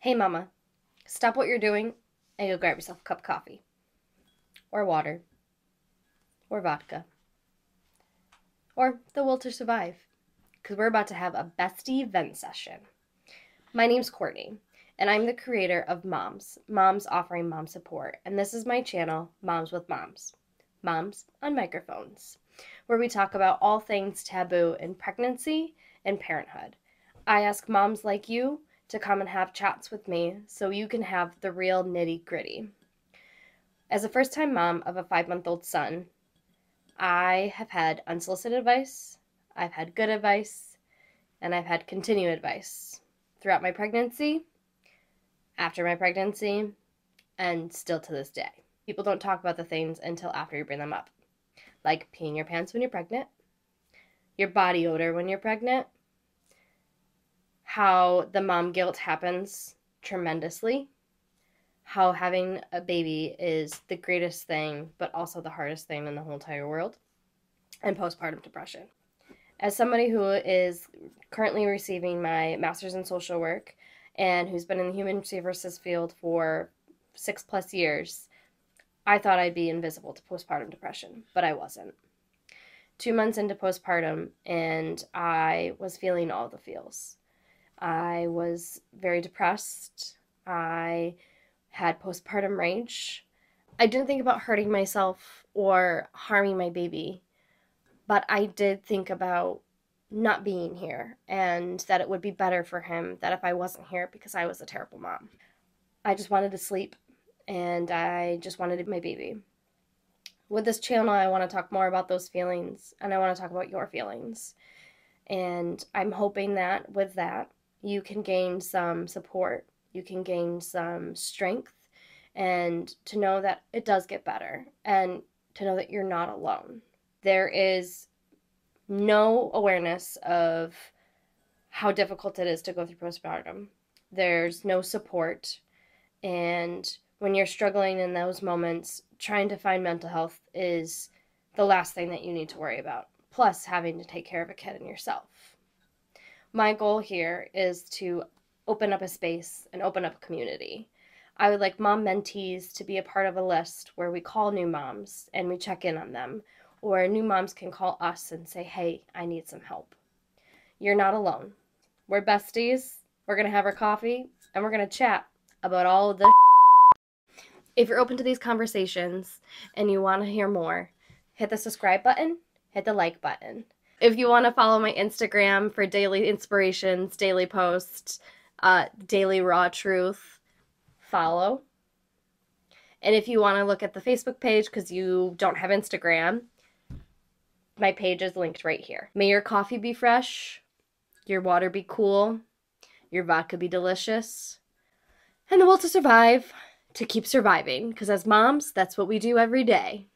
Hey, Mama, stop what you're doing and go grab yourself a cup of coffee, or water, or vodka, or the will to survive, because we're about to have a bestie vent session. My name's Courtney, and I'm the creator of Moms, Moms Offering Mom Support, and this is my channel, Moms with Moms, Moms on Microphones, where we talk about all things taboo in pregnancy and parenthood. I ask moms like you to come and have chats with me so you can have the real nitty gritty. As a first time mom of a five month old son, I have had unsolicited advice, I've had good advice, and I've had continued advice throughout my pregnancy, after my pregnancy, and still to this day. People don't talk about the things until after you bring them up, like peeing your pants when you're pregnant, your body odor when you're pregnant, how the mom guilt happens tremendously, how having a baby is the greatest thing, but also the hardest thing in the whole entire world, and postpartum depression. As somebody who is currently receiving my master's in social work and who's been in the human services field for six plus years, I thought I'd be invisible to postpartum depression, but I wasn't. Two months into postpartum, and I was feeling all the feels. I was very depressed. I had postpartum rage. I didn't think about hurting myself or harming my baby, but I did think about not being here and that it would be better for him that if I wasn't here because I was a terrible mom. I just wanted to sleep and I just wanted my baby. With this channel, I want to talk more about those feelings and I want to talk about your feelings. And I'm hoping that with that, you can gain some support, you can gain some strength, and to know that it does get better, and to know that you're not alone. There is no awareness of how difficult it is to go through postpartum. There's no support, and when you're struggling in those moments, trying to find mental health is the last thing that you need to worry about, plus having to take care of a kid and yourself my goal here is to open up a space and open up a community. I would like mom mentees to be a part of a list where we call new moms and we check in on them, or new moms can call us and say, hey, I need some help. You're not alone. We're besties. We're going to have our coffee and we're going to chat about all of the. If you're open to these conversations and you want to hear more, hit the subscribe button, hit the like button. If you want to follow my Instagram for daily inspirations, daily posts, uh, daily raw truth, follow. And if you want to look at the Facebook page because you don't have Instagram, my page is linked right here. May your coffee be fresh, your water be cool, your vodka be delicious, and the will to survive to keep surviving. Because as moms, that's what we do every day.